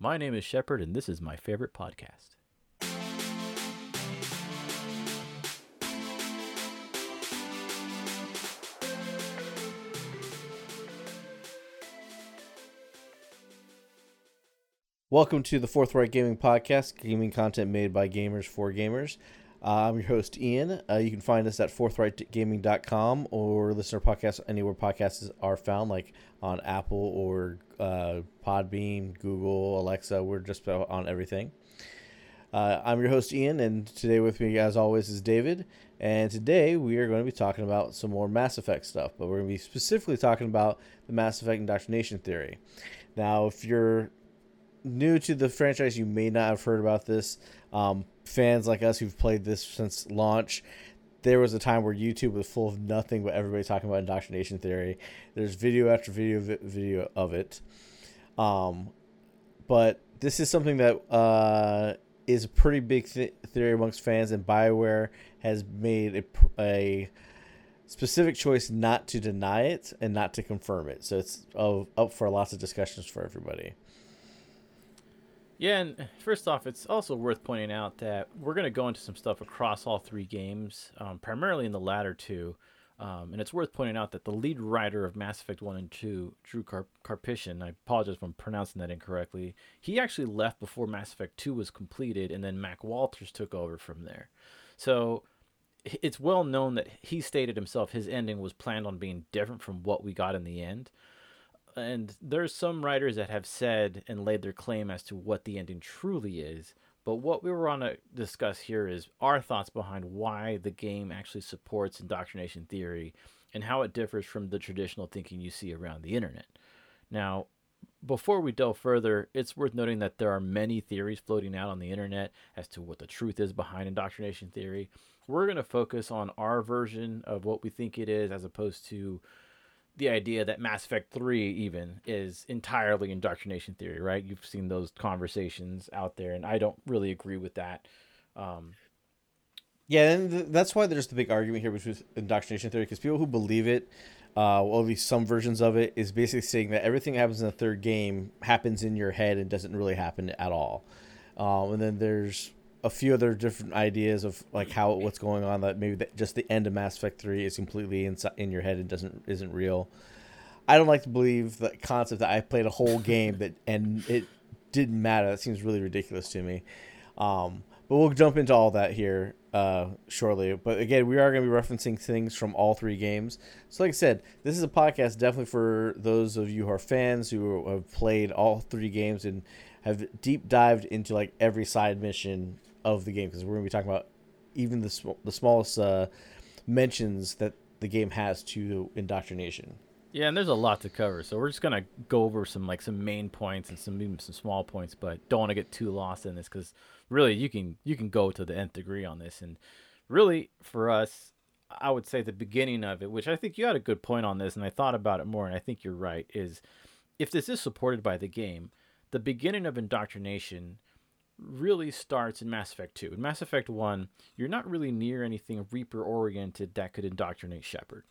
My name is Shepard, and this is my favorite podcast. Welcome to the Forthright Gaming Podcast, gaming content made by gamers for gamers. I'm your host, Ian. Uh, you can find us at forthrightgaming.com or listen to our podcast anywhere podcasts are found, like on Apple or uh, Podbean, Google, Alexa. We're just on everything. Uh, I'm your host, Ian, and today with me, as always, is David. And today we are going to be talking about some more Mass Effect stuff, but we're going to be specifically talking about the Mass Effect indoctrination theory. Now, if you're new to the franchise, you may not have heard about this. Um, fans like us who've played this since launch, there was a time where YouTube was full of nothing but everybody talking about indoctrination theory. There's video after video video of it. Um, but this is something that uh, is a pretty big th- theory amongst fans, and Bioware has made a, a specific choice not to deny it and not to confirm it. So it's up for lots of discussions for everybody. Yeah, and first off, it's also worth pointing out that we're going to go into some stuff across all three games, um, primarily in the latter two. Um, and it's worth pointing out that the lead writer of Mass Effect 1 and 2, Drew Car- I apologize if I'm pronouncing that incorrectly, he actually left before Mass Effect 2 was completed, and then Mac Walters took over from there. So it's well known that he stated himself his ending was planned on being different from what we got in the end and there's some writers that have said and laid their claim as to what the ending truly is. But what we want to discuss here is our thoughts behind why the game actually supports indoctrination theory and how it differs from the traditional thinking you see around the internet. Now, before we delve further, it's worth noting that there are many theories floating out on the internet as to what the truth is behind indoctrination theory. We're going to focus on our version of what we think it is as opposed to the idea that Mass Effect 3 even is entirely indoctrination theory, right? You've seen those conversations out there, and I don't really agree with that. Um, yeah, and th- that's why there's the big argument here between indoctrination theory, because people who believe it, uh, well, at least some versions of it, is basically saying that everything that happens in the third game happens in your head and doesn't really happen at all. Um, and then there's a few other different ideas of like how what's going on that maybe that just the end of Mass Effect 3 is completely inside in your head and doesn't isn't real. I don't like to believe the concept that I played a whole game that and it didn't matter. That seems really ridiculous to me. Um, but we'll jump into all that here uh, shortly. But again, we are going to be referencing things from all three games. So, like I said, this is a podcast definitely for those of you who are fans who have played all three games and have deep dived into like every side mission of the game because we're going to be talking about even the sm- the smallest uh, mentions that the game has to indoctrination. Yeah, and there's a lot to cover, so we're just gonna go over some like some main points and some even some small points, but don't want to get too lost in this because really you can you can go to the nth degree on this, and really for us, I would say the beginning of it, which I think you had a good point on this, and I thought about it more, and I think you're right, is if this is supported by the game, the beginning of indoctrination really starts in Mass Effect 2. In Mass Effect 1, you're not really near anything Reaper oriented that could indoctrinate Shepard.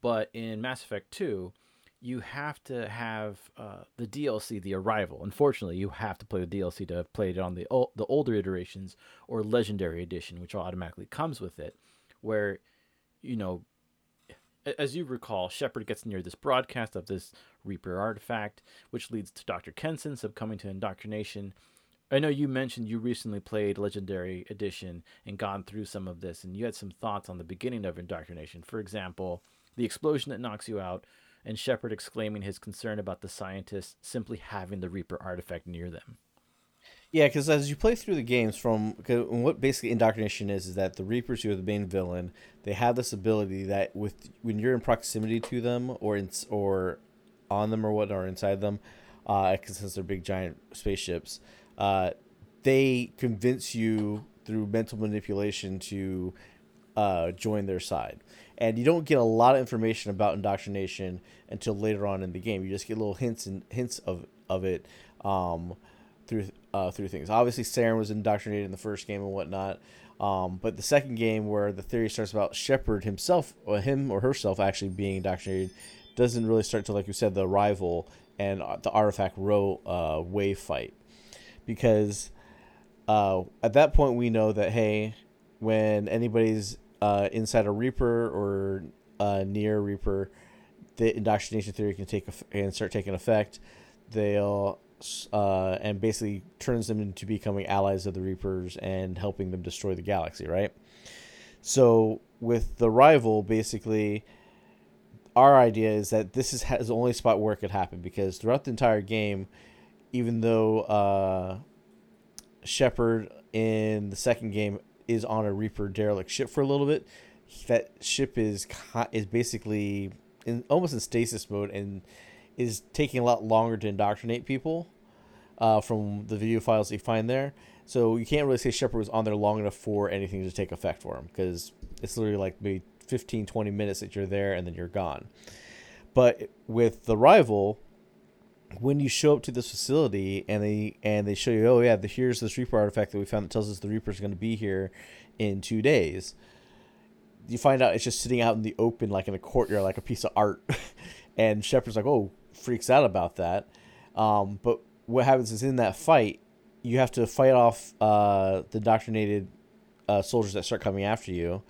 But in Mass Effect 2, you have to have uh, the DLC, the Arrival. Unfortunately, you have to play the DLC to have played it on the the older iterations or Legendary Edition, which automatically comes with it, where, you know, as you recall, Shepard gets near this broadcast of this Reaper artifact, which leads to Dr. Kenson succumbing to indoctrination I know you mentioned you recently played Legendary Edition and gone through some of this, and you had some thoughts on the beginning of indoctrination. For example, the explosion that knocks you out, and Shepard exclaiming his concern about the scientists simply having the Reaper artifact near them. Yeah, because as you play through the games, from what basically indoctrination is, is that the Reapers, who are the main villain, they have this ability that with when you're in proximity to them or in, or on them or what or inside them, uh, since they're big giant spaceships, uh, they convince you through mental manipulation to uh, join their side. And you don't get a lot of information about indoctrination until later on in the game. You just get little hints and hints of of it um, through uh, through things. Obviously, Saren was indoctrinated in the first game and whatnot. Um, but the second game, where the theory starts about Shepard himself, or him or herself actually being indoctrinated, doesn't really start to like you said the arrival and uh, the artifact row uh, wave fight. Because uh, at that point we know that hey, when anybody's uh, inside a Reaper or uh, near Reaper, the indoctrination theory can take and start taking effect. They'll uh, and basically turns them into becoming allies of the Reapers and helping them destroy the galaxy, right? So with the Arrival, basically, our idea is that this is has the only spot where it could happen because throughout the entire game, even though uh, Shepard in the second game is on a Reaper derelict ship for a little bit, that ship is is basically in almost in stasis mode and is taking a lot longer to indoctrinate people uh, from the video files you find there. So you can't really say Shepard was on there long enough for anything to take effect for him because it's literally like maybe 15, 20 minutes that you're there and then you're gone. But with the Arrival, when you show up to this facility and they and they show you, oh yeah, the, here's this Reaper artifact that we found that tells us the Reaper is going to be here in two days. You find out it's just sitting out in the open, like in a courtyard, like a piece of art. and Shepard's like, oh, freaks out about that. Um, but what happens is in that fight, you have to fight off uh, the indoctrinated uh, soldiers that start coming after you.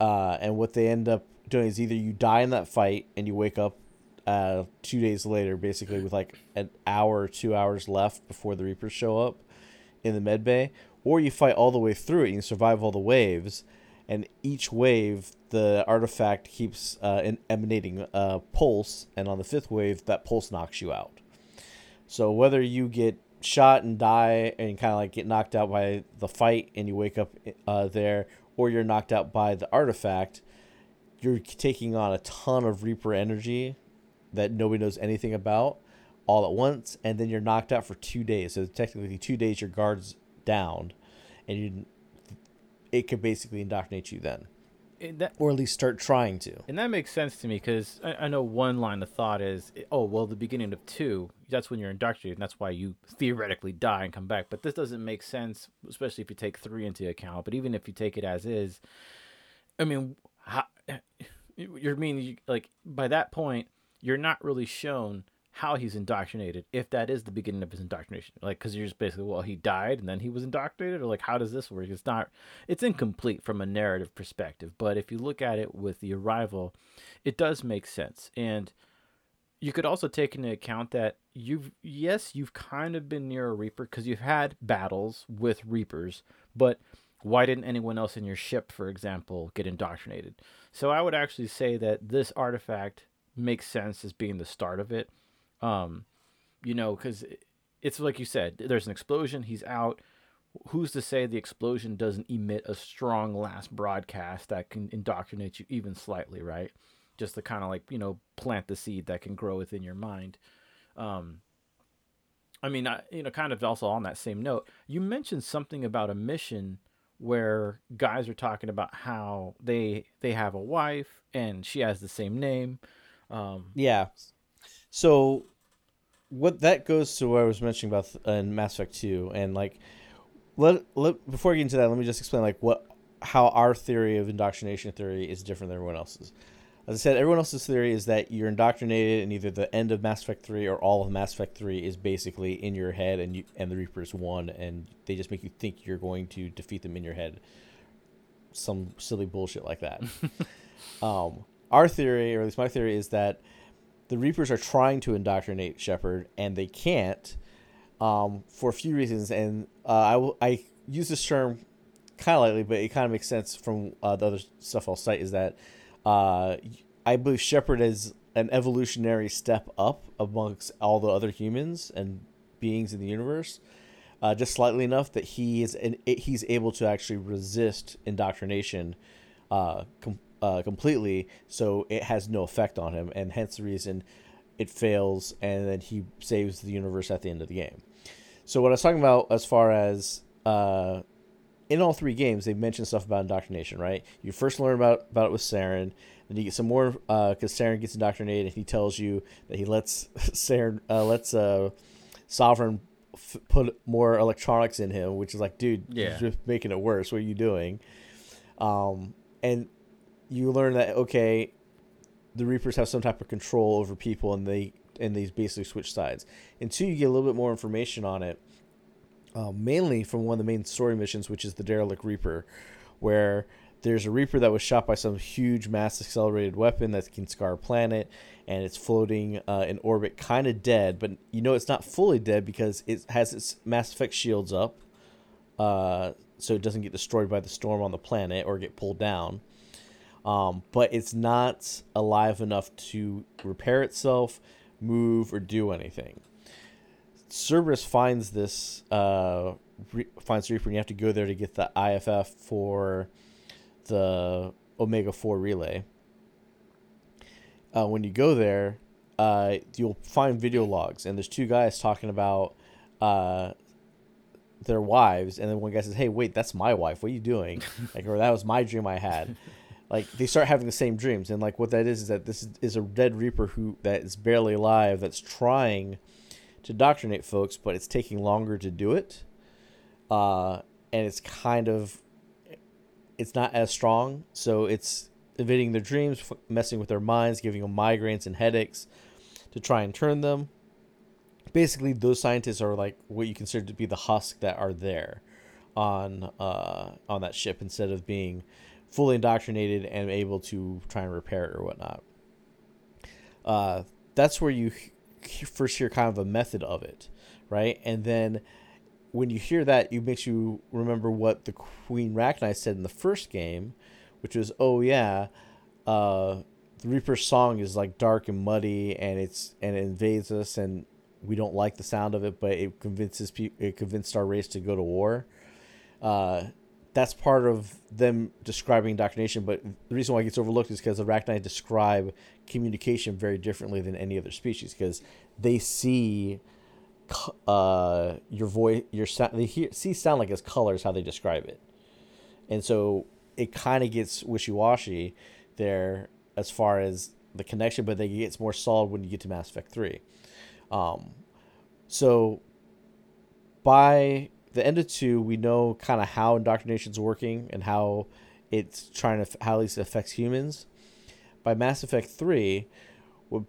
Uh, and what they end up doing is either you die in that fight and you wake up uh, two days later, basically with like an hour or two hours left before the Reapers show up in the med bay, or you fight all the way through it and you survive all the waves. And each wave, the artifact keeps uh, emanating a pulse, and on the fifth wave, that pulse knocks you out. So whether you get shot and die and kind of like get knocked out by the fight and you wake up uh, there, or you're knocked out by the artifact, you're taking on a ton of Reaper energy that nobody knows anything about all at once, and then you're knocked out for two days. So technically, two days your guard's down, and you it could basically indoctrinate you then. That, or at least start trying to. And that makes sense to me because I, I, know one line of thought is, oh, well, the beginning of two, that's when you're indoctrinated, and that's why you theoretically die and come back. But this doesn't make sense, especially if you take three into account. But even if you take it as is, I mean, how, you're meaning like by that point, you're not really shown how he's indoctrinated if that is the beginning of his indoctrination. Like because you're just basically well he died and then he was indoctrinated? Or like how does this work? It's not it's incomplete from a narrative perspective. But if you look at it with the arrival it does make sense. And you could also take into account that you've yes you've kind of been near a reaper because you've had battles with reapers but why didn't anyone else in your ship for example get indoctrinated? So i would actually say that this artifact makes sense as being the start of it um, you know, because it's like you said, there's an explosion, he's out. Who's to say the explosion doesn't emit a strong last broadcast that can indoctrinate you even slightly, right? Just to kind of like, you know, plant the seed that can grow within your mind. Um, I mean, I, you know, kind of also on that same note, you mentioned something about a mission where guys are talking about how they they have a wife and she has the same name. Um, yeah. So what that goes to what I was mentioning about uh, in Mass Effect 2 and like let, let before I get into that, let me just explain like what how our theory of indoctrination theory is different than everyone else's. As I said, everyone else's theory is that you're indoctrinated, and either the end of Mass Effect three or all of Mass Effect three is basically in your head, and you and the Reapers won, and they just make you think you're going to defeat them in your head. Some silly bullshit like that. um, our theory, or at least my theory, is that the Reapers are trying to indoctrinate Shepard, and they can't um, for a few reasons. And uh, I, w- I use this term kind of lightly, but it kind of makes sense from uh, the other stuff I'll cite. Is that uh, I believe Shepard is an evolutionary step up amongst all the other humans and beings in the universe. Uh, just slightly enough that he is an, he's able to actually resist indoctrination uh, com- uh, completely, so it has no effect on him, and hence the reason it fails, and then he saves the universe at the end of the game. So what I was talking about as far as uh, in all three games, they mentioned stuff about indoctrination, right? You first learn about about it with Saren, then you get some more because uh, Saren gets indoctrinated, and he tells you that he lets Saren uh, lets uh, Sovereign f- put more electronics in him, which is like, dude, yeah. you're just making it worse. What are you doing? Um, and you learn that okay, the Reapers have some type of control over people, and they and these basically switch sides. And two, you get a little bit more information on it. uh, mainly from one of the main story missions, which is the Derelict Reaper, where there's a Reaper that was shot by some huge mass accelerated weapon that can scar a planet, and it's floating uh, in orbit, kind of dead. But you know it's not fully dead because it has its Mass Effect shields up, uh, so it doesn't get destroyed by the storm on the planet or get pulled down. Um, but it's not alive enough to repair itself, move, or do anything. Cerberus finds this uh, re- finds Reaper, and you have to go there to get the IFF for the Omega Four relay. Uh, when you go there, uh, you'll find video logs, and there's two guys talking about uh, their wives, and then one guy says, "Hey, wait, that's my wife. What are you doing?" like, or that was my dream I had. Like they start having the same dreams, and like what that is is that this is a dead Reaper who that is barely alive that's trying to indoctrinate folks, but it's taking longer to do it. Uh, and it's kind of it's not as strong, so it's evading their dreams, f- messing with their minds, giving them migraines and headaches to try and turn them. Basically, those scientists are like what you consider to be the husk that are there on uh, on that ship instead of being fully indoctrinated and able to try and repair it or whatnot. Uh, that's where you first hear kind of a method of it, right? And then when you hear that, it makes you remember what the Queen Rachni said in the first game, which was, "Oh yeah, uh, the Reaper's song is like dark and muddy, and it's and it invades us, and we don't like the sound of it, but it convinces people, it convinced our race to go to war." Uh, that's part of them describing indoctrination. But the reason why it gets overlooked is because the Rachni describe communication very differently than any other species because they see uh, your voice, your sound, they hear, see sound like as colors how they describe it, and so it kind of gets wishy washy there as far as the connection, but then it gets more solid when you get to Mass Effect Three. Um, so by the end of two, we know kind of how indoctrination's working and how it's trying to how it affects humans. By Mass Effect three, what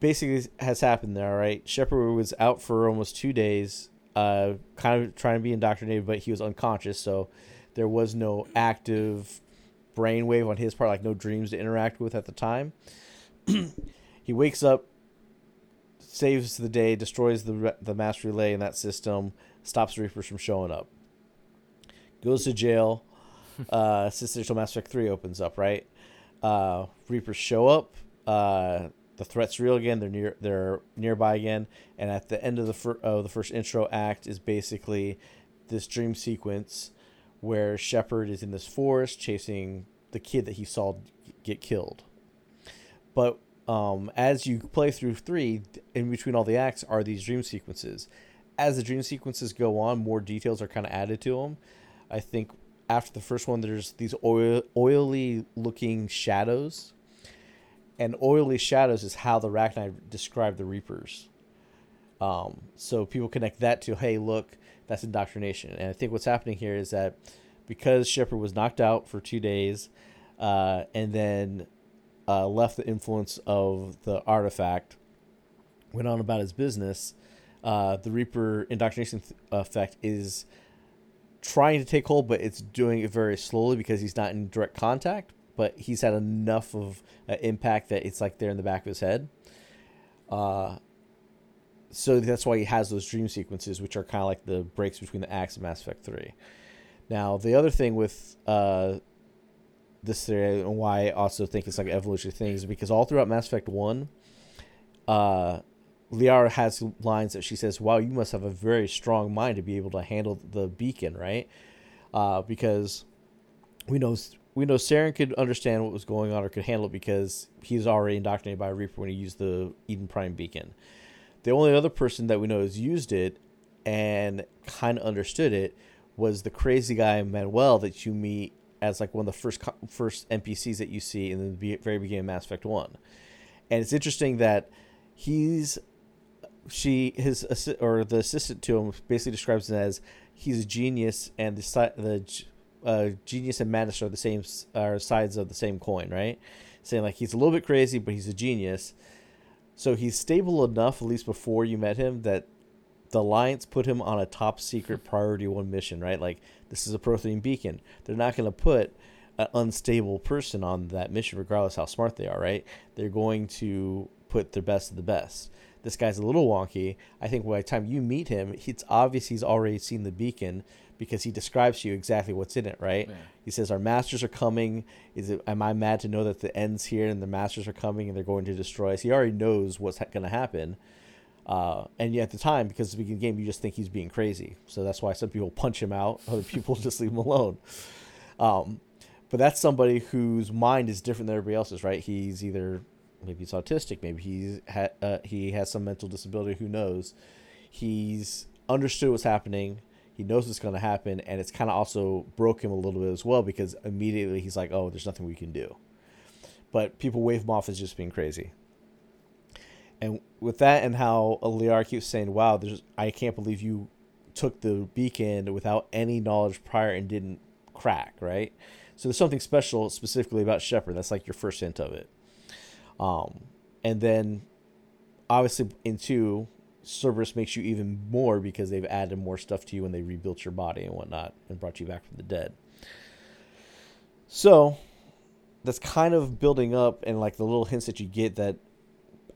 basically has happened there, right? Shepard was out for almost two days, uh, kind of trying to be indoctrinated, but he was unconscious, so there was no active brainwave on his part, like no dreams to interact with at the time. he wakes up, saves the day, destroys the the mass relay in that system, stops Reapers from showing up. Goes to jail. uh, Sister Mass Effect 3 opens up, right? Uh, Reapers show up. Uh, the threat's real again. They're near. They're nearby again. And at the end of the fir- of the first intro act is basically this dream sequence where Shepard is in this forest chasing the kid that he saw get killed. But um, as you play through three, in between all the acts are these dream sequences, as the dream sequences go on, more details are kind of added to them. I think after the first one, there's these oil, oily looking shadows, and oily shadows is how the Rachni describe the Reapers. Um, so people connect that to, hey, look, that's indoctrination. And I think what's happening here is that because Shepard was knocked out for two days, uh, and then uh, left the influence of the artifact, went on about his business uh, the Reaper indoctrination th- effect is trying to take hold, but it's doing it very slowly because he's not in direct contact. But he's had enough of an impact that it's like there in the back of his head. Uh, so that's why he has those dream sequences, which are kind of like the breaks between the acts of Mass Effect 3. Now, the other thing with uh, this theory, and why I also think it's like an evolutionary thing, is because all throughout Mass Effect 1, uh, Liara has lines that she says, "Wow, you must have a very strong mind to be able to handle the beacon, right?" Uh, because we know we know Saren could understand what was going on or could handle it because he's already indoctrinated by Reaper when he used the Eden Prime beacon. The only other person that we know has used it and kind of understood it was the crazy guy Manuel that you meet as like one of the first first NPCs that you see in the very beginning of Mass Effect One. And it's interesting that he's she his or the assistant to him basically describes him as he's a genius and the the uh, genius and madness are the same are sides of the same coin, right? Saying like he's a little bit crazy, but he's a genius. So he's stable enough, at least before you met him, that the alliance put him on a top secret priority one mission, right? Like this is a Prothean beacon. They're not going to put an unstable person on that mission, regardless how smart they are, right? They're going to put their best of the best. This guy's a little wonky. I think by the time you meet him, it's obvious he's already seen the beacon because he describes to you exactly what's in it, right? He says, "Our masters are coming. Is it? Am I mad to know that the end's here and the masters are coming and they're going to destroy us?" He already knows what's ha- going to happen. Uh, and yet at the time, because it's the beginning of the game, you just think he's being crazy. So that's why some people punch him out, other people just leave him alone. Um, but that's somebody whose mind is different than everybody else's, right? He's either maybe he's autistic, maybe he's ha- uh, he has some mental disability. Who knows? He's understood what's happening. He knows what's going to happen, and it's kind of also broke him a little bit as well because immediately he's like, "Oh, there's nothing we can do." But people wave him off as just being crazy. And with that, and how Liara keeps saying, "Wow, there's I can't believe you took the beacon without any knowledge prior and didn't crack, right?" So there's something special specifically about Shepard. That's like your first hint of it. Um, and then obviously in two, Cerberus makes you even more because they've added more stuff to you when they rebuilt your body and whatnot and brought you back from the dead. So that's kind of building up and like the little hints that you get that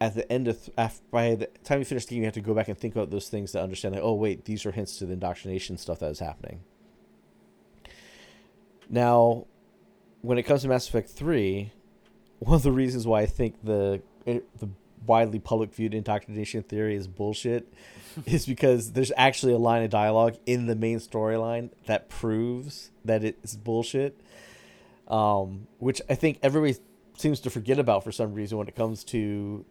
at the end of th- af- by the time you finish the game, you have to go back and think about those things to understand like, oh wait, these are hints to the indoctrination stuff that is happening. Now, when it comes to Mass Effect Three, one of the reasons why I think the the widely public viewed indoctrination theory is bullshit is because there's actually a line of dialogue in the main storyline that proves that it's bullshit. Um, which I think everybody seems to forget about for some reason when it comes to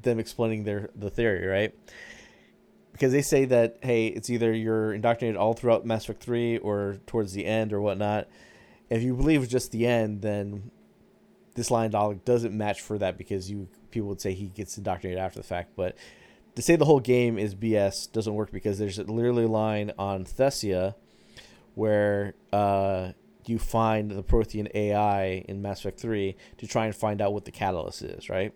them explaining their the theory, right? Because they say that hey, it's either you're indoctrinated all throughout Mass Effect three or towards the end or whatnot. If you believe just the end, then this line of dialogue doesn't match for that because you people would say he gets indoctrinated after the fact. But to say the whole game is BS doesn't work because there's literally a line on Thessia where uh, you find the Prothean AI in Mass Effect 3 to try and find out what the catalyst is, right?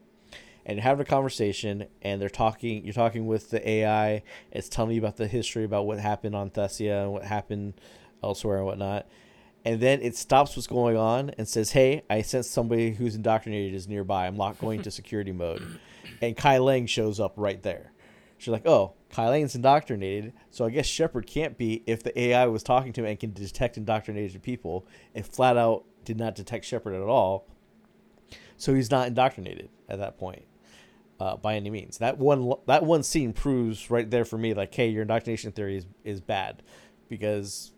And you're having a conversation, and they're talking. You're talking with the AI. It's telling you about the history about what happened on Thessia and what happened elsewhere and whatnot and then it stops what's going on and says, "Hey, I sense somebody who's indoctrinated is nearby. I'm not going to security mode." And Kai Lang shows up right there. She's like, "Oh, Kai Lang's indoctrinated, so I guess Shepard can't be if the AI was talking to him and can detect indoctrinated people, and flat out did not detect Shepard at all. So he's not indoctrinated at that point." Uh, by any means, that one that one scene proves right there for me, like, hey, your indoctrination theory is, is bad, because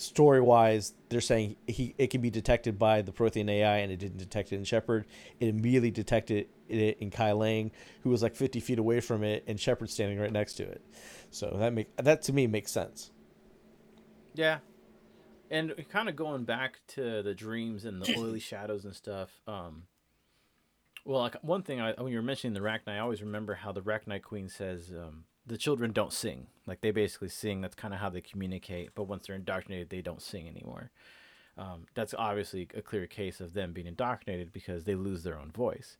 story wise, they're saying he it can be detected by the Prothean AI, and it didn't detect it in Shepard. It immediately detected it in Kai Lang, who was like 50 feet away from it, and Shepard standing right next to it. So that make that to me makes sense. Yeah, and kind of going back to the dreams and the oily shadows and stuff. Um, well, like one thing I, when you were mentioning the Rachni, I always remember how the Rachni Queen says, um, the children don't sing. Like they basically sing. That's kind of how they communicate. But once they're indoctrinated, they don't sing anymore. Um, that's obviously a clear case of them being indoctrinated because they lose their own voice.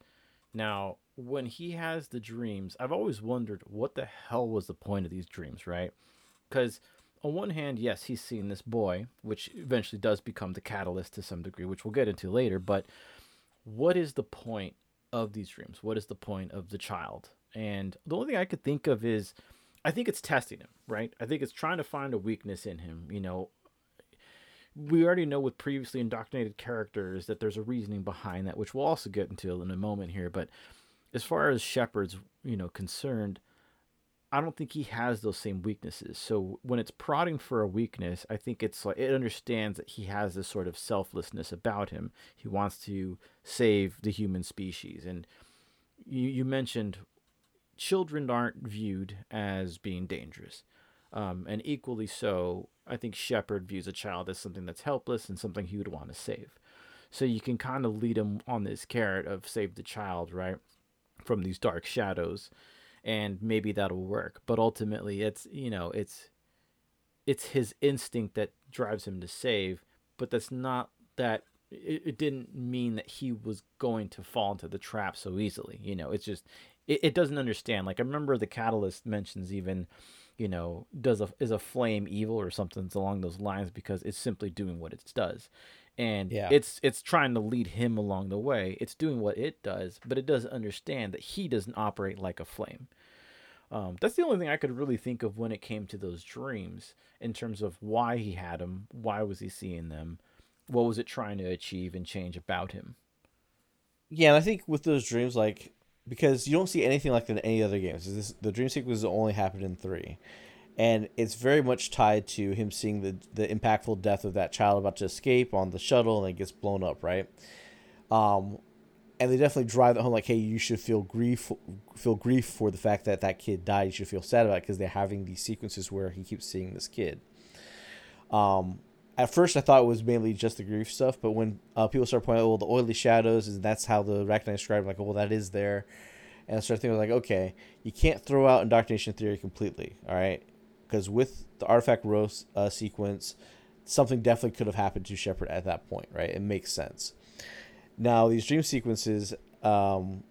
Now, when he has the dreams, I've always wondered what the hell was the point of these dreams, right? Because on one hand, yes, he's seeing this boy, which eventually does become the catalyst to some degree, which we'll get into later. But what is the point of these dreams? What is the point of the child? And the only thing I could think of is I think it's testing him, right? I think it's trying to find a weakness in him. You know, we already know with previously indoctrinated characters that there's a reasoning behind that, which we'll also get into in a moment here. But as far as Shepard's, you know, concerned, I don't think he has those same weaknesses. So when it's prodding for a weakness, I think it's like it understands that he has this sort of selflessness about him. He wants to save the human species. And you, you mentioned children aren't viewed as being dangerous. Um, and equally so, I think Shepard views a child as something that's helpless and something he would want to save. So you can kind of lead him on this carrot of save the child, right? From these dark shadows. And maybe that'll work. But ultimately it's you know, it's it's his instinct that drives him to save, but that's not that it, it didn't mean that he was going to fall into the trap so easily. You know, it's just it, it doesn't understand. Like I remember the catalyst mentions even, you know, does a is a flame evil or something along those lines because it's simply doing what it does. And Yeah. it's it's trying to lead him along the way. It's doing what it does, but it doesn't understand that he doesn't operate like a flame. Um, that's the only thing I could really think of when it came to those dreams in terms of why he had them, why was he seeing them, what was it trying to achieve and change about him. Yeah, and I think with those dreams, like because you don't see anything like that in any other games. This, the dream sequences only happened in three, and it's very much tied to him seeing the the impactful death of that child about to escape on the shuttle and it gets blown up, right? Um, and they definitely drive it home like, hey, you should feel grief, feel grief for the fact that that kid died. You should feel sad about it because they're having these sequences where he keeps seeing this kid. Um, at first I thought it was mainly just the grief stuff, but when uh, people start pointing out, well, the oily shadows, and that's how the Arachnite described, like, well, that is there. And I started thinking, like, okay, you can't throw out indoctrination theory completely, all right? Because with the artifact rose uh, sequence, something definitely could have happened to Shepard at that point, right? It makes sense. Now, these dream sequences, um,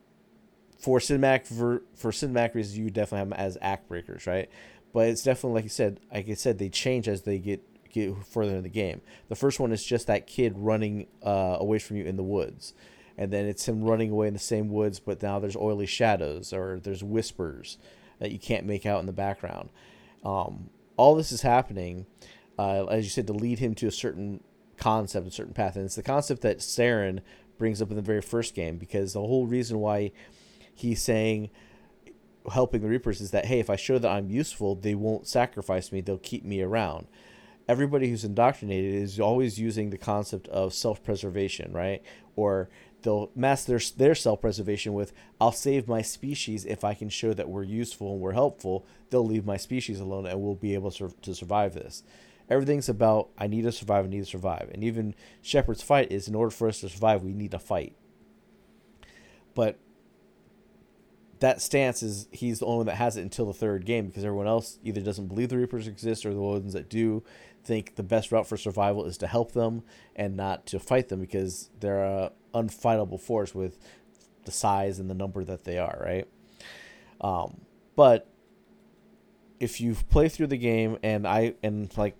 for cinematic ver- for cinematic reasons, you definitely have them as act breakers, right? But it's definitely like you said, like I said, they change as they get get further in the game. The first one is just that kid running uh, away from you in the woods, and then it's him running away in the same woods, but now there's oily shadows or there's whispers that you can't make out in the background. Um, all this is happening, uh, as you said, to lead him to a certain concept, a certain path, and it's the concept that Saren brings up in the very first game because the whole reason why he's saying helping the reapers is that hey if i show that i'm useful they won't sacrifice me they'll keep me around everybody who's indoctrinated is always using the concept of self-preservation right? Or they'll mask their, their self-preservation with i'll save my species if i can show that we're useful and we're helpful. They'll leave my species alone and we'll be able to, to survive this. Everything's about i need to survive i need to survive. And even shepard's fight is in order for us to survive we need to fight. But that stance is he's the only one that has it until the third game because everyone else either doesn't believe the Reapers exist or the ones that do think the best route for survival is to help them and not to fight them because they're a unfightable force with the size and the number that they are, right? Um, but if you play through the game and I and like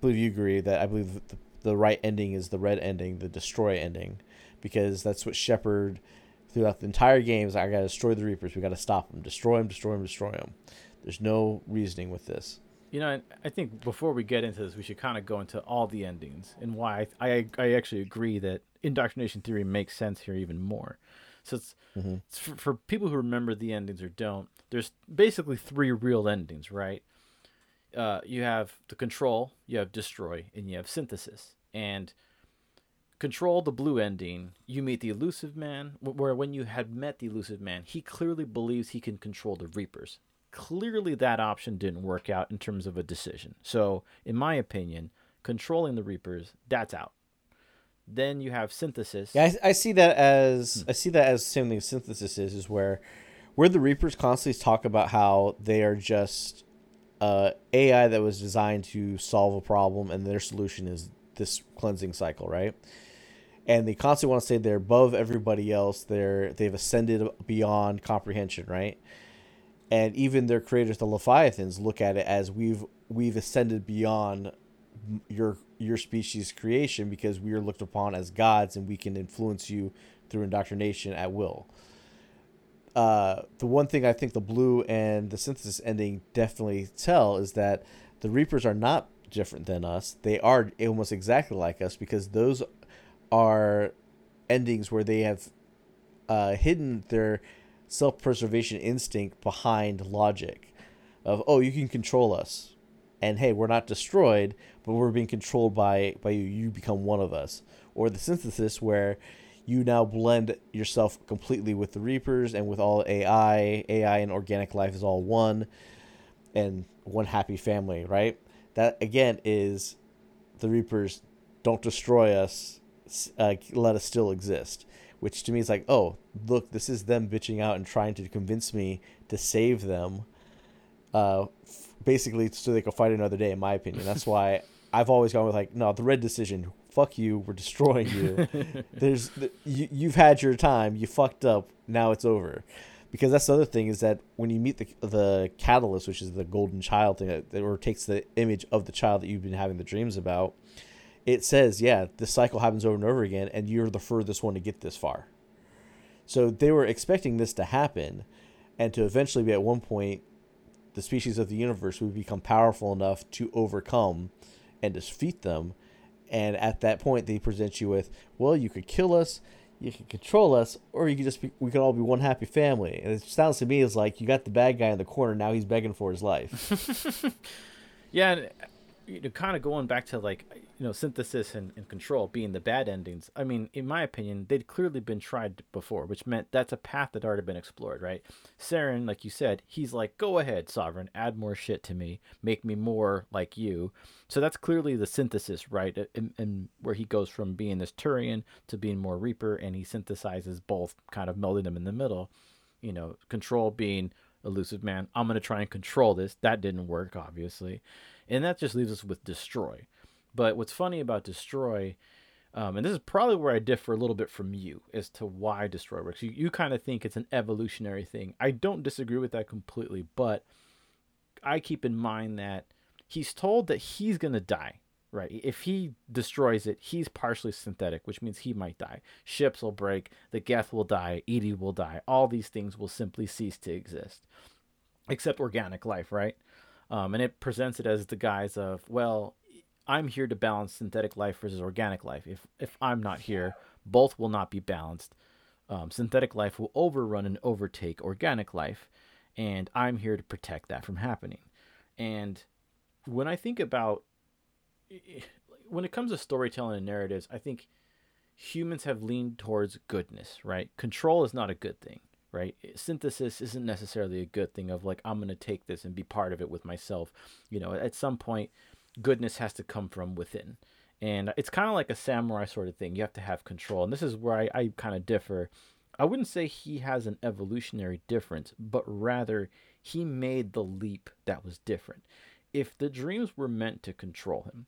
believe you agree that I believe the, the right ending is the red ending, the destroy ending, because that's what Shepard throughout the entire game is I got to destroy the Reapers. We got to stop them, destroy them, destroy them, destroy them. There's no reasoning with this. You know, I think before we get into this, we should kind of go into all the endings and why I, I, I actually agree that indoctrination theory makes sense here even more. So it's, Mm-hmm. it's for, for people who remember the endings or don't. There's basically three real endings, right? Uh, you have the control, you have destroy, and you have synthesis. And control the blue ending, you meet the Illusive Man. Where when you had met the Illusive Man, he clearly believes he can control the reapers. Clearly, that option didn't work out in terms of a decision. So, in my opinion, controlling the reapers, that's out. Then you have synthesis. Yeah, I, I see that as I see that as the same thing synthesis is, is where where the Reapers constantly talk about how they are just uh, AI that was designed to solve a problem, and their solution is this cleansing cycle, right? And they constantly want to say they're above everybody else. They're they've ascended beyond comprehension, right? And even their creators, the Leviathans, look at it as we've we've ascended beyond your your species creation because we are looked upon as gods and we can influence you through indoctrination at will. Uh, the one thing I think the blue and the synthesis ending definitely tell is that the Reapers are not different than us. They are almost exactly like us because those are endings where they have uh, hidden their self-preservation instinct behind logic of oh you can control us. And hey we're not destroyed but we're being controlled by by you. You become one of us. Or the synthesis where you now blend yourself completely with the reapers and with all ai ai and organic life is all one and one happy family right? That again is the reapers don't destroy us uh, let us still exist which to me is like oh look this is them bitching out and trying to convince me to save them uh, f- basically so they can fight another day. In my opinion, that's why I've always gone with like, no, the red decision. Fuck you. We're destroying you. There's th- you, you've had your time. You fucked up. Now it's over. because that's the other thing is that when you meet the the catalyst, which is the golden child thing, that, or takes the image of the child that you've been having the dreams about, it says, yeah, the cycle happens over and over again, and you're the furthest one to get this far. So they were expecting this to happen, and to eventually be at one point, the species of the universe would become powerful enough to overcome and defeat them. And at that point, they present you with, well, you could kill us, you can control us, or you could just be, we could all be one happy family. And it sounds to me as like you got the bad guy in the corner, now he's begging for his life. yeah, you know, kind of going back to like you know synthesis and, and control being the bad endings i mean in my opinion they'd clearly been tried before which meant that's a path that already been explored right? Saren like you said he's like go ahead sovereign add more shit to me make me more like you. So that's clearly the synthesis right? And, and where he goes from being this turian to being more reaper and he synthesizes both kind of melding them in the middle. You know control being Illusive Man. I'm going to try and control this. That didn't work obviously. And that just leaves us with destroy. But what's funny about Destroy, um, and this is probably where I differ a little bit from you as to why Destroy works. You, you kind of think it's an evolutionary thing. I don't disagree with that completely, but I keep in mind that he's told that he's going to die, right? If he destroys it, he's partially synthetic, which means he might die. Ships will break, the Geth will die, EDI will die. All these things will simply cease to exist, except organic life, right? Um, and it presents it as the guise of, well, I'm here to balance synthetic life versus organic life. If if I'm not here, both will not be balanced. Um, synthetic life will overrun and overtake organic life, and I'm here to protect that from happening. And when I think about when it comes to storytelling and narratives, I think humans have leaned towards goodness, right? Control is not a good thing, right? Synthesis isn't necessarily a good thing of like I'm going to take this and be part of it with myself. You know, at some point goodness has to come from within. And it's kind of like a samurai sort of thing. You have to have control. And this is where I, I kind of differ. I wouldn't say he has an evolutionary difference, but rather he made the leap that was different. If the dreams were meant to control him,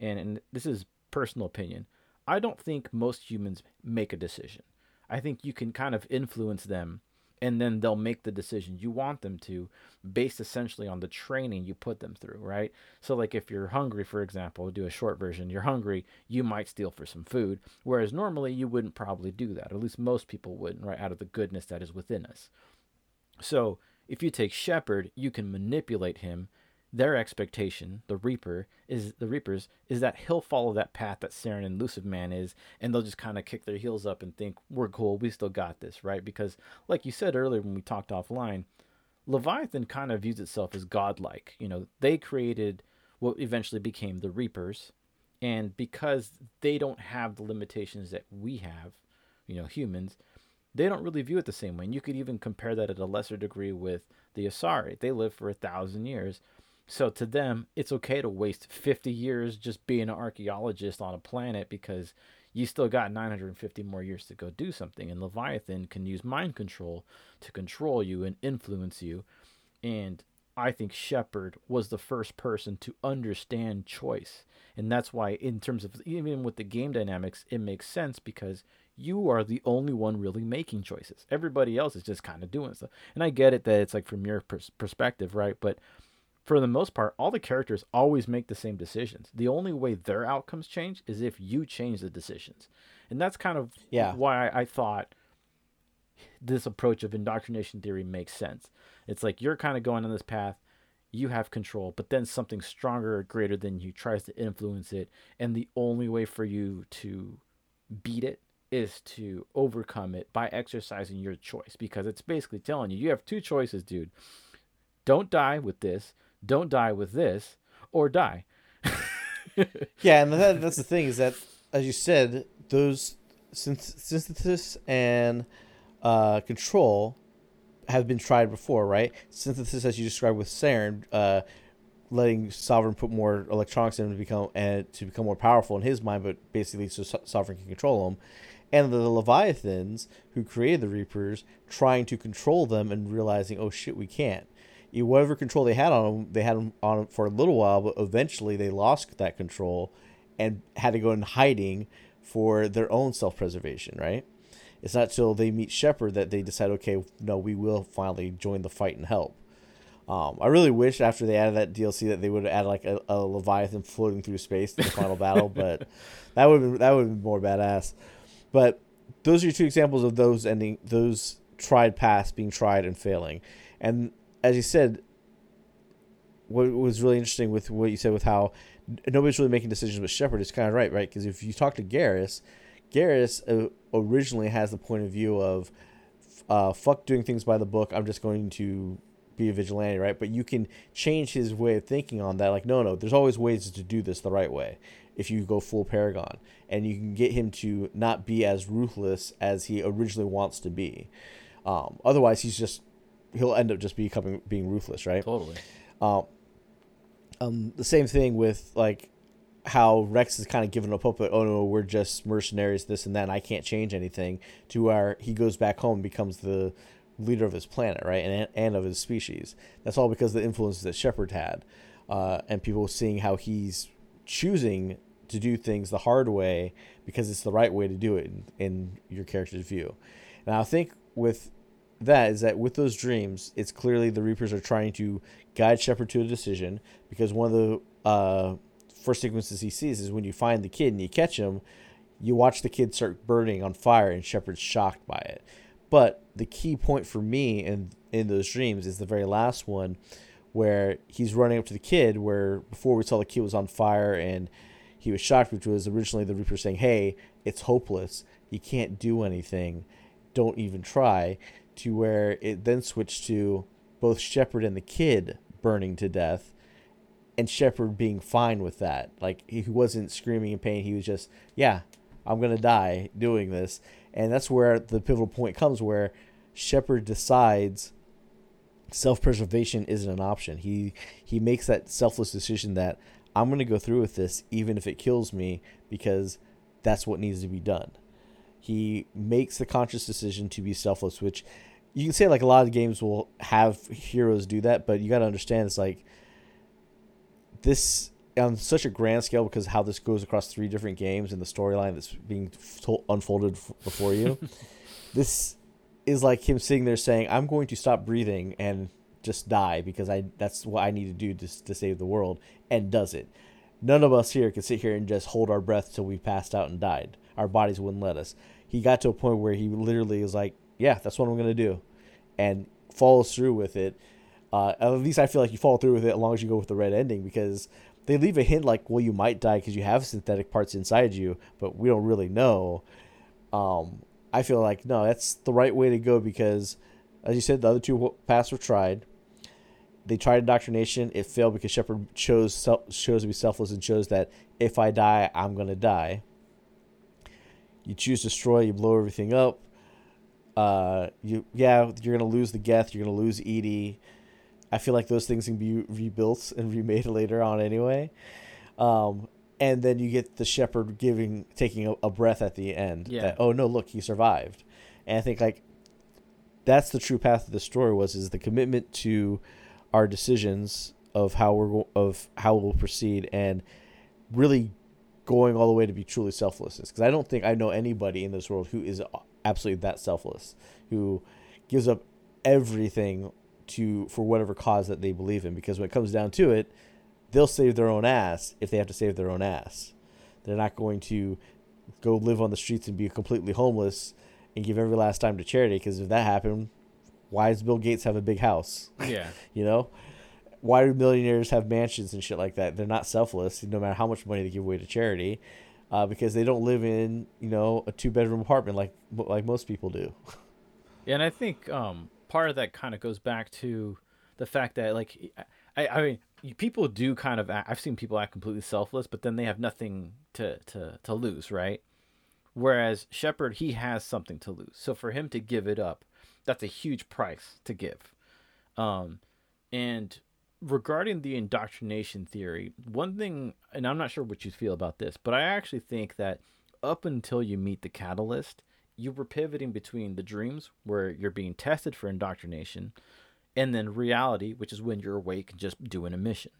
and, and this is personal opinion, I don't think most humans make a decision. I think you can kind of influence them and then they'll make the decision you want them to based essentially on the training you put them through right? So like if you're hungry for example do a short version you're hungry you might steal for some food whereas normally you wouldn't probably do that. At least most people wouldn't right out of the goodness that is within us. So if you take Shepard you can manipulate him their expectation, the Reaper, is the Reapers, is that he'll follow that path that Saren and Illusive Man is, and they'll just kind of kick their heels up and think, we're cool, we still got this, right? Because, like you said earlier when we talked offline, Leviathan kind of views itself as godlike. You know, they created what eventually became the Reapers, and because they don't have the limitations that we have, you know, humans, they don't really view it the same way. And you could even compare that at a lesser degree with the Asari. They live for a thousand years so to them, it's okay to waste 50 years just being an archaeologist on a planet because you still got 950 more years to go do something. And Leviathan can use mind control to control you and influence you. And I think Shepard was the first person to understand choice. And that's why, in terms of even with the game dynamics, it makes sense because you are the only one really making choices. Everybody else is just kind of doing stuff. And I get it that it's like from your pers- perspective, right? But for the most part, all the characters always make the same decisions. The only way their outcomes change is if you change the decisions. And that's kind of yeah. why I, I thought this approach of indoctrination theory makes sense. It's like you're kind of going on this path, you have control, but then something stronger or greater than you tries to influence it. And the only way for you to beat it is to overcome it by exercising your choice because it's basically telling you you have two choices, dude. Don't die with this don't die with this or die. yeah, and that, that's the thing is that, as you said, those synthesis and uh, control have been tried before, right? Synthesis, as you described with Saren, uh, letting Sovereign put more electronics in to become and to become more powerful in his mind, but basically so Sovereign can control them. And the Leviathans, who created the Reapers, trying to control them and realizing, oh shit, we can't whatever control they had on them, they had them on for a little while, but eventually they lost that control and had to go in hiding for their own self preservation, right? It's not till they meet Shepard that they decide, okay, no, we will finally join the fight and help. Um, I really wish after they added that DLC that they would have added like a, a Leviathan floating through space to the final battle, but that would that would be more badass. But those are your two examples of those ending those tried paths being tried and failing. And as you said, what was really interesting with what you said with how nobody's really making decisions with Shepard is kind of right, right? Because if you talk to Garrus, Garrus uh, originally has the point of view of, uh, fuck doing things by the book. I'm just going to be a vigilante, right? But you can change his way of thinking on that. Like, no, no, there's always ways to do this the right way if you go full Paragon. And you can get him to not be as ruthless as he originally wants to be. Um, otherwise, he's just, he'll end up just becoming, being ruthless, right? Totally. Um, um, the same thing with like how Wrex is kind of given up hope, but oh no, we're just mercenaries, this and that, and I can't change anything. To where he goes back home, and becomes the leader of his planet, right, and and of his species. That's all because of the influences that Shepard had, uh, and people seeing how he's choosing to do things the hard way because it's the right way to do it in, in your character's view. And I think with that is that with those dreams, it's clearly the Reapers are trying to guide Shepard to a decision because one of the uh, first sequences he sees is when you find the kid and you catch him, you watch the kid start burning on fire and Shepard's shocked by it. But the key point for me in in those dreams is the very last one where he's running up to the kid where before we saw the kid was on fire and he was shocked which was originally the reaper saying hey it's hopeless. You can't do anything. Don't even try to where it then switched to both Shepard and the kid burning to death and Shepard being fine with that. Like he wasn't screaming in pain. He was just, yeah, I'm gonna die doing this. And that's where the pivotal point comes where Shepard decides self-preservation isn't an option. He he makes that selfless decision that I'm gonna go through with this even if it kills me because that's what needs to be done. He makes the conscious decision to be selfless, which you can say like a lot of games will have heroes do that, but you got to understand it's like this on such a grand scale because how this goes across three different games and the storyline that's being told, unfolded before you. this is like him sitting there saying, "I'm going to stop breathing and just die because I that's what I need to do to to save the world," and does it. None of us here can sit here and just hold our breath till we passed out and died. Our bodies wouldn't let us. He got to a point where he literally is like, "Yeah, that's what I'm going to do," and follows through with it. Uh, at least I feel like you follow through with it as long as you go with the red ending because they leave a hint like, well, you might die because you have synthetic parts inside you, but we don't really know. Um, I feel like no, that's the right way to go because, as you said, the other two paths were tried. They tried indoctrination. It failed because Shepard chose chose to be selfless and chose that if I die, I'm gonna die. You choose destroy. You blow everything up. Uh, you yeah, you're gonna lose the Geth. You're gonna lose EDI. I feel like those things can be rebuilt and remade later on anyway. Um, and then you get the Shepard giving taking a, a breath at the end. Yeah. That, oh no, look, he survived. And I think like that's the true path of the story was is the commitment to our decisions of how we're of how we'll proceed and really going all the way to be truly selflessness because I don't think I know anybody in this world who is absolutely that selfless who gives up everything to for whatever cause that they believe in because when it comes down to it they'll save their own ass if they have to save their own ass. They're not going to go live on the streets and be completely homeless and give every last dime to charity because if that happened why does bill gates have a big house? Yeah. you know? Why do millionaires have mansions and shit like that? They're not selfless no matter how much money they give away to charity uh, because they don't live in you know a two bedroom apartment like like most people do Yeah, and I think um, part of that kind of goes back to the fact that like I, I mean people do kind of act, I've seen people act completely selfless, but then they have nothing to to to lose, right? Whereas Shepard he has something to lose, so for him to give it up, that's a huge price to give. Um, and regarding the indoctrination theory, one thing, and I'm not sure what you feel about this, but I actually think that up until you meet the catalyst, you were pivoting between the dreams where you're being tested for indoctrination and then reality which is when you're awake and just doing a mission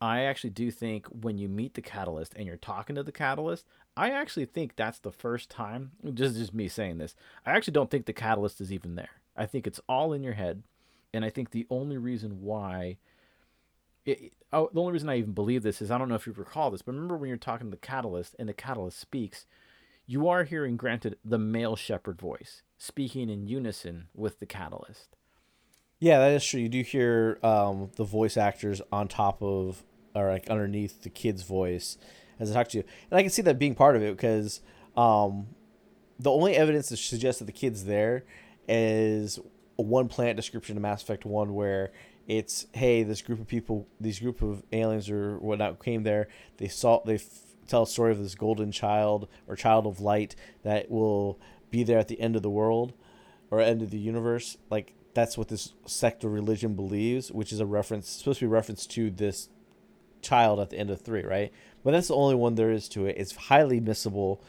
I actually do think when you meet the catalyst and you're talking to the catalyst, I actually think that's the first time. Just just me saying this. I actually don't think the catalyst is even there. I think it's all in your head, and I think the only reason why. It, oh, the only reason I even believe this is I don't know if you recall this, but remember when you're talking to the catalyst and the catalyst speaks, you are hearing, granted, the male Shepard voice speaking in unison with the catalyst. Yeah, that is true. You do hear um, the voice actors on top of or like underneath the kid's voice as I talk to you, and I can see that being part of it because um, the only evidence that suggests that the kid's there is one planet description of Mass Effect One where it's hey this group of people these group of aliens or whatnot came there they saw they f- tell a story of this golden child or child of light that will be there at the end of the world or end of the universe like that's what this sect or religion believes, which is a reference supposed to be reference to this child at the end of three, right? But that's the only one there is to it. It's highly missable,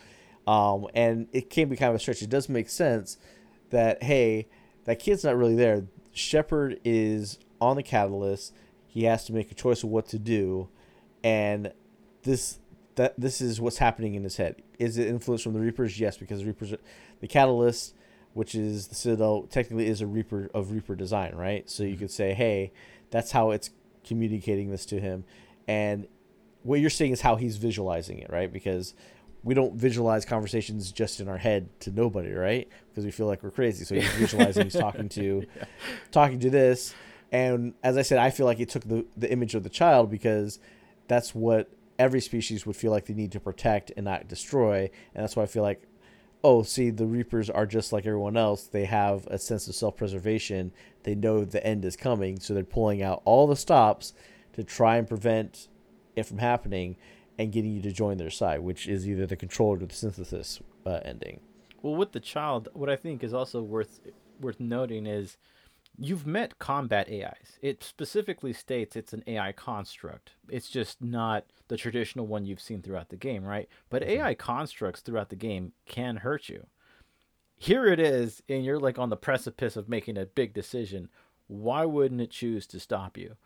um, and it can be kind of a stretch. It does make sense that hey, that kid's not really there. Shepard is on the catalyst. He has to make a choice of what to do, and this that this is what's happening in his head. Is it influenced from the Reapers? Yes, because the Reapers, the catalyst which is the Citadel technically is a Reaper of Reaper design, right? So you mm-hmm. could say, hey, that's how it's communicating this to him, and what you're seeing is how he's visualizing it, right? Because we don't visualize conversations just in our head to nobody, right? Because we feel like we're crazy. So he's visualizing he's talking to yeah. talking to this. And as I said, I feel like it took the, the image of the child because that's what every species would feel like they need to protect and not destroy. And that's why I feel like oh, see, the Reapers are just like everyone else. They have a sense of self preservation. They know the end is coming, so they're pulling out all the stops to try and prevent it from happening and getting you to join their side, which is either the control or the synthesis uh, ending. Well, with the child, what I think is also worth worth noting is you've met combat AIs. It specifically states it's an AI construct. It's just not the traditional one you've seen throughout the game, right? But mm-hmm. AI constructs throughout the game can hurt you. Here it is, and you're like on the precipice of making a big decision. Why wouldn't it choose to stop you?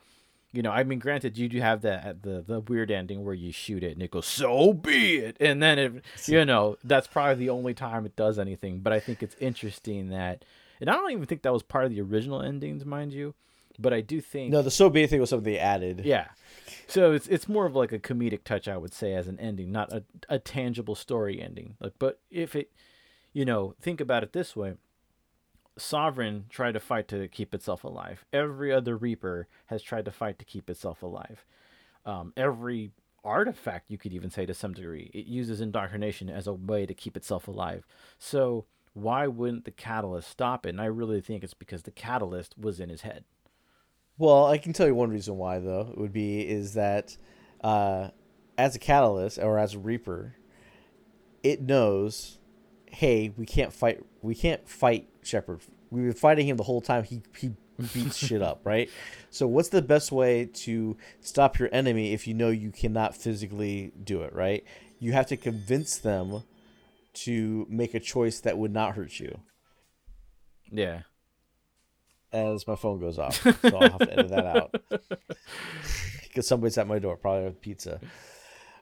You know, I mean, granted, you do have that uh, the the weird ending where you shoot it and it goes, "So be it," and then it, you know, that's probably the only time it does anything. But I think it's interesting that and I don't even think that was part of the original endings, mind you. But I do think no, the so be it thing was something they added. Yeah, so it's it's more of like a comedic touch, I would say, as an ending, not a, a tangible story ending. Like, but if it, you know, think about it this way: Sovereign tried to fight to keep itself alive. Every other Reaper has tried to fight to keep itself alive. Um, every artifact, you could even say to some degree, it uses indoctrination as a way to keep itself alive. So why wouldn't the catalyst stop it? And I really think it's because the catalyst was in his head. Well, I can tell you one reason why though. It would be is that uh, as a catalyst or as a reaper, it knows, hey, we can't fight. We can't fight Shepard. We've been fighting him the whole time. He he beats shit up, right? So what's the best way to stop your enemy if you know you cannot physically do it, right? You have to convince them to make a choice that would not hurt you. Yeah. As my phone goes off, so I'll have to edit that out because somebody's at my door, probably with pizza.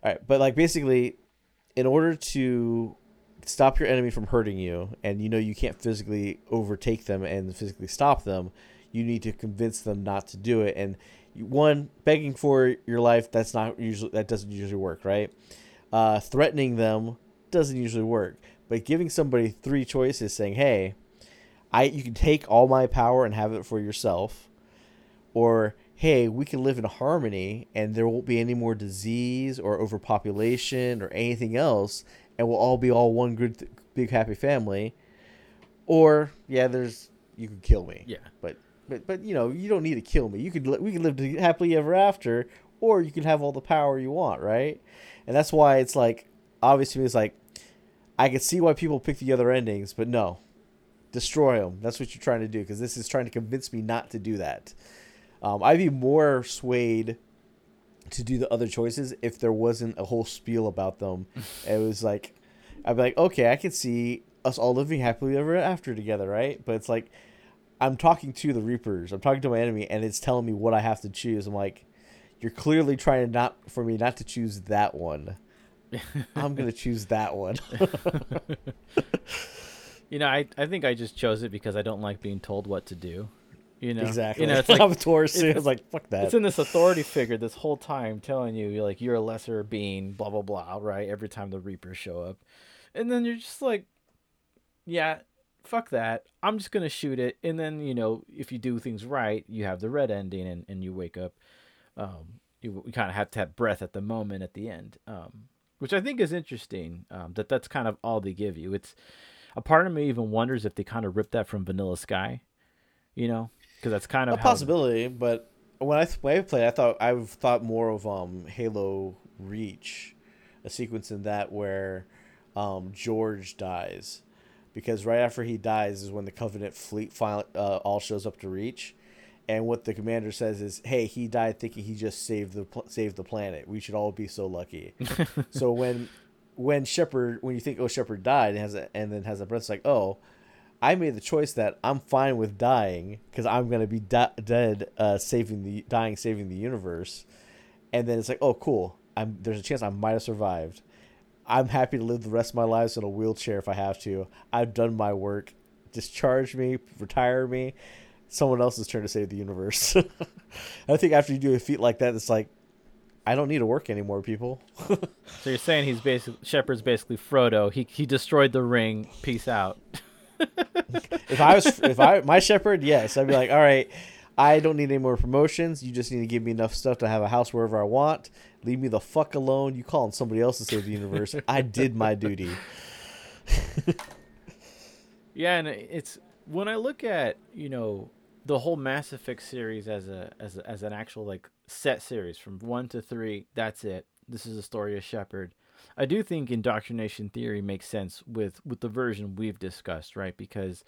All right, but like basically, in order to stop your enemy from hurting you, and you know you can't physically overtake them and physically stop them, you need to convince them not to do it. And one, begging for your life, that's not usually that doesn't usually work, right? Uh, threatening them doesn't usually work. But giving somebody three choices, saying, "Hey, I you can take all my power and have it for yourself," or "Hey, we can live in harmony and there won't be any more disease or overpopulation or anything else, and we'll all be all one good, big happy family," or yeah, there's you can kill me. Yeah, but but but you know you don't need to kill me. You could we could live happily ever after, or you can have all the power you want, right? And that's why it's like obviously it's like I could see why people pick the other endings, but no, destroy them. That's what you're trying to do because this is trying to convince me not to do that. Um, I'd be more swayed to do the other choices if there wasn't a whole spiel about them. it was like, I'd be like, okay, I can see us all living happily ever after together, right? But it's like, I'm talking to the Reapers, I'm talking to my enemy, and it's telling me what I have to choose. I'm like, you're clearly trying to not for me not to choose that one. I'm gonna choose that one. you know, I I think I just chose it because I don't like being told what to do. You know, exactly. You know, it's like Taurus too. It's like fuck that. It's in this authority figure this whole time telling you you're like you're a lesser being, blah blah blah, right? Every time the Reapers show up, and then you're just like, yeah, fuck that. I'm just gonna shoot it, and then you know if you do things right, you have the red ending, and, and you wake up. Um, you, you kind of have to have breath at the moment at the end, um, which I think is interesting. Um, that that's kind of all they give you. It's a part of me even wonders if they kind of ripped that from Vanilla Sky, you know, because that's kind of a possibility. But when I when I played, I thought I've thought more of um, Halo Reach, a sequence in that where um, George dies, because right after he dies is when the Covenant fleet finally uh, all shows up to Reach, and what the commander says is, "Hey, he died thinking he just saved the saved the planet. We should all be so lucky." so when when Shepard, when you think, "Oh, Shepard died," and has a, and then has a breath, it's like, "Oh." I made the choice that I'm fine with dying because I'm gonna be di- dead, uh, saving the dying, saving the universe, and then it's like, oh, cool. I'm there's a chance I might have survived. I'm happy to live the rest of my lives in a wheelchair if I have to. I've done my work. Discharge me, retire me. Someone else's turn to save the universe. I think after you do a feat like that, it's like, I don't need to work anymore, people. so you're saying he's basically Shepard's basically Frodo. He he destroyed the ring. Peace out. if I was if I my Shepard, yes, I'd be like, all right, I don't need any more promotions. You just need to give me enough stuff to have a house wherever I want. Leave me the fuck alone. You calling somebody else to save the universe? I did my duty. yeah, and it's when I look at you know the whole Mass Effect series as a as a, as an actual like set series from one to three. That's it. This is the story of Shepard. I do think indoctrination theory makes sense with with the version we've discussed, right? Because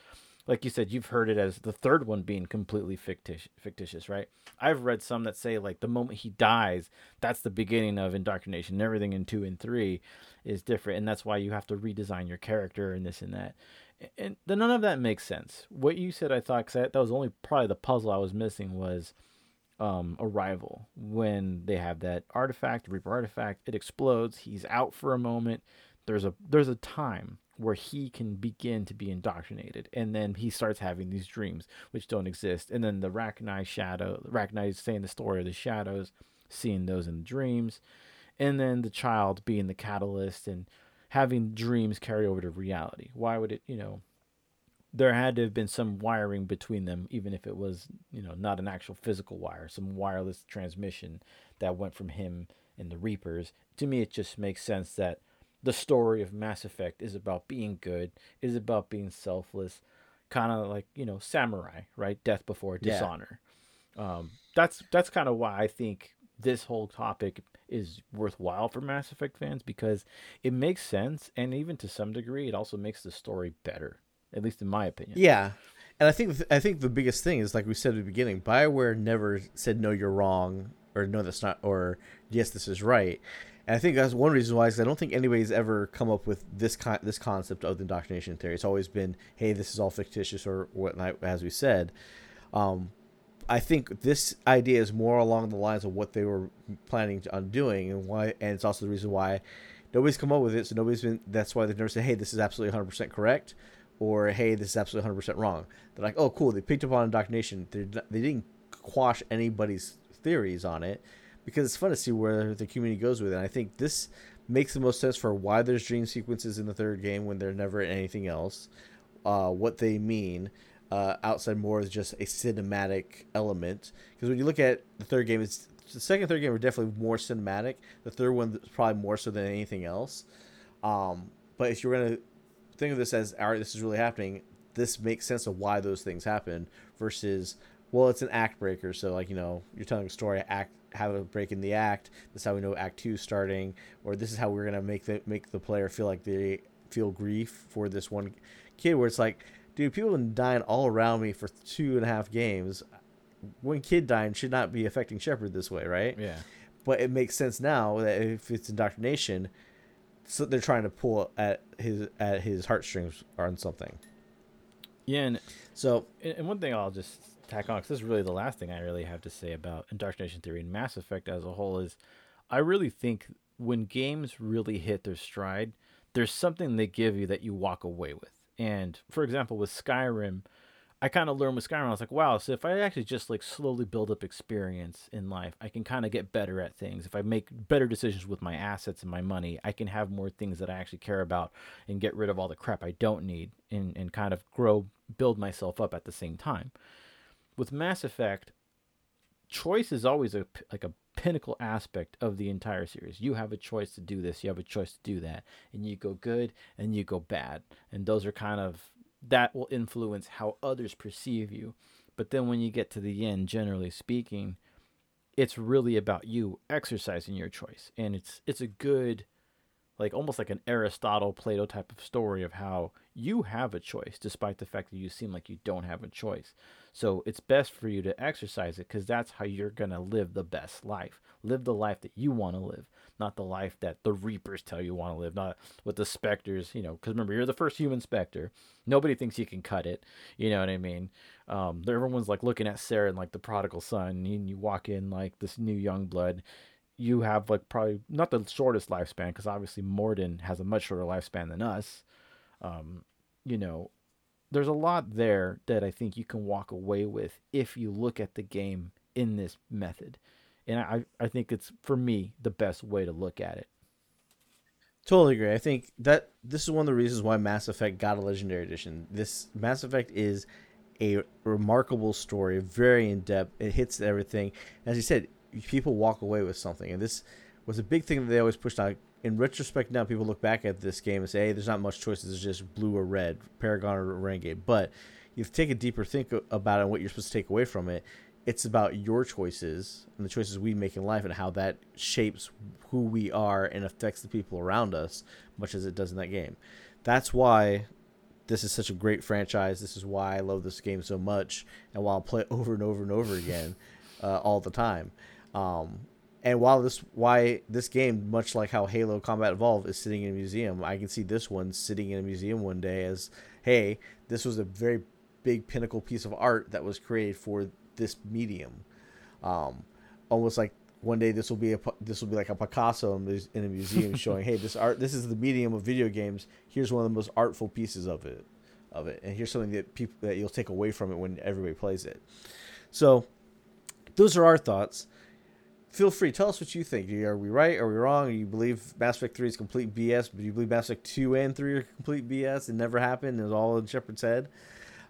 like you said, you've heard it as the third one being completely fictitious, fictitious, right? I've read some that say like the moment he dies, that's the beginning of indoctrination. Everything in two and three is different, and that's why you have to redesign your character and this and that. And then none of that makes sense. What you said, I thought, cause that was only probably the puzzle I was missing was um, Arrival when they have that artifact, Reaper artifact. It explodes. He's out for a moment. There's a there's a time where he can begin to be indoctrinated, and then he starts having these dreams which don't exist. And then the Rachni shadow, Rachni is saying the story of the shadows, seeing those in dreams, and then the child being the catalyst and having dreams carry over to reality. Why would it, you know? There had to have been some wiring between them, even if it was, you know, not an actual physical wire, some wireless transmission that went from him and the Reapers. To me, it just makes sense that the story of Mass Effect is about being good, is about being selfless, kind of like you know samurai, right? Death before dishonor. Yeah. Um, that's that's kind of why I think this whole topic is worthwhile for Mass Effect fans because it makes sense, and even to some degree, it also makes the story better at least in my opinion. Yeah, and I think I think the biggest thing is like we said at the beginning, Bioware never said no, you're wrong, or no, that's not, or yes, this is right. And I think that's one reason why is I don't think anybody's ever come up with this con- this concept of the indoctrination theory. It's always been, hey, this is all fictitious or whatnot, as we said. Um, I think this idea is more along the lines of what they were planning on doing, and why, and it's also the reason why nobody's come up with it. So nobody's been. That's why they've never said, hey, this is absolutely 100 percent correct or hey, this is absolutely 100% wrong. They're like, oh, cool, they picked up on indoctrination. They're, they didn't quash anybody's theories on it because it's fun to see where the community goes with it. And I think this makes the most sense for why there's dream sequences in the third game when they're never in anything else, uh, what they mean. Uh, outside more is just a cinematic element because when you look at the third game, it's the second third game are definitely more cinematic. The third one is probably more so than anything else. Um, but if you're gonna think of this as all right, this is really happening. This makes sense of why those things happen versus well, it's an act breaker. So like you know, you're telling a story, act have a break in the act. This is how we know Act Two starting, or this is how we're gonna make the make the player feel like they feel grief for this one kid. Where it's like, dude, people have been dying all around me for two and a half games. One kid dying should not be affecting Shepard this way, right? Yeah. But it makes sense now that if it's indoctrination, so they're trying to pull at his at his heartstrings on something. Yeah, and so and one thing I'll just tack on because this is really the last thing I really have to say about Indoctrination Theory and Mass Effect as a whole is I really think when games really hit their stride, there's something they give you that you walk away with. And for example, with Skyrim, I kind of learned with Skyrim. I was like, wow, so if I actually just like slowly build up experience in life, I can kind of get better at things. If I make better decisions with my assets and my money, I can have more things that I actually care about and get rid of all the crap I don't need and, and kind of grow, build myself up at the same time. With Mass Effect, choice is always a like a pinnacle aspect of the entire series. You have a choice to do this, you have a choice to do that, and you go good and you go bad. And those are kind of that will influence how others perceive you. But then when you get to the end, generally speaking, it's really about you exercising your choice. And it's it's a good like almost like an Aristotle Plato type of story of how you have a choice despite the fact that you seem like you don't have a choice. So it's best for you to exercise it because that's how you're going to live the best life. Live the life that you want to live, not the life that the Reapers tell you want to live, not what the Spectres, you know, because remember, you're the first human Spectre. Nobody thinks you can cut it. You know what I mean? Um, everyone's like looking at Saren and like the prodigal son, and you walk in like this new young blood. You have like probably not the shortest lifespan because obviously Mordin has a much shorter lifespan than us. Um, you know, there's a lot there that I think you can walk away with if you look at the game in this method. And I, I think it's for me the best way to look at it. Totally agree. I think that this is one of the reasons why Mass Effect got a legendary edition. This Mass Effect is a remarkable story, very in depth. It hits everything. As you said, people walk away with something, and this was a big thing that they always pushed out. In retrospect now people look back at this game and say hey there's not much choices it's just blue or red paragon or renegade. But you take a deeper think about it and what you're supposed to take away from it it's about your choices and the choices we make in life and how that shapes who we are and affects the people around us much as it does in that game. That's why this is such a great franchise. This is why i love this game so much and why i'll play it over and over and over again uh, all the time um, and while this why this game, much like how Halo Combat Evolved is sitting in a museum, I can see this one sitting in a museum one day as, hey, this was a very big pinnacle piece of art that was created for this medium. Um, almost like one day this will be a this will be like a Picasso in a museum showing, hey, this art this is the medium of video games. Here's one of the most artful pieces of it, of it, and here's something that people that you'll take away from it when everybody plays it. So, those are our thoughts feel free. Tell us what you think. Are we right? Are we wrong? Do you believe Mass Effect 3 is complete BS? Do you believe Mass Effect 2 and 3 are complete BS? It never happened. It was all in Shepard's head.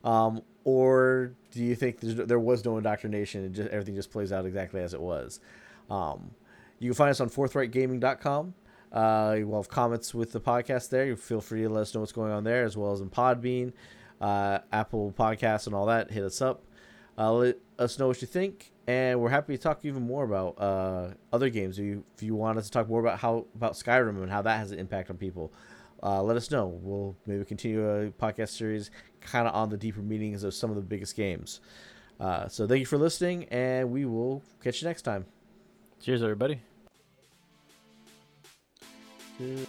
Um, or do you think there was no indoctrination and just, everything just plays out exactly as it was? Um, you can find us on forthrightgaming.com. Uh, we'll have comments with the podcast there. You feel free to let us know what's going on there, as well as in Podbean, uh, Apple Podcasts, and all that. Hit us up. Uh, let us know what you think and we're happy to talk even more about uh, other games. If you, if you want us to talk more about how about Skyrim and how that has an impact on people, uh, let us know. We'll maybe continue a podcast series kind of on the deeper meanings of some of the biggest games. Uh, so thank you for listening, and we will catch you next time. Cheers, everybody. Cheers.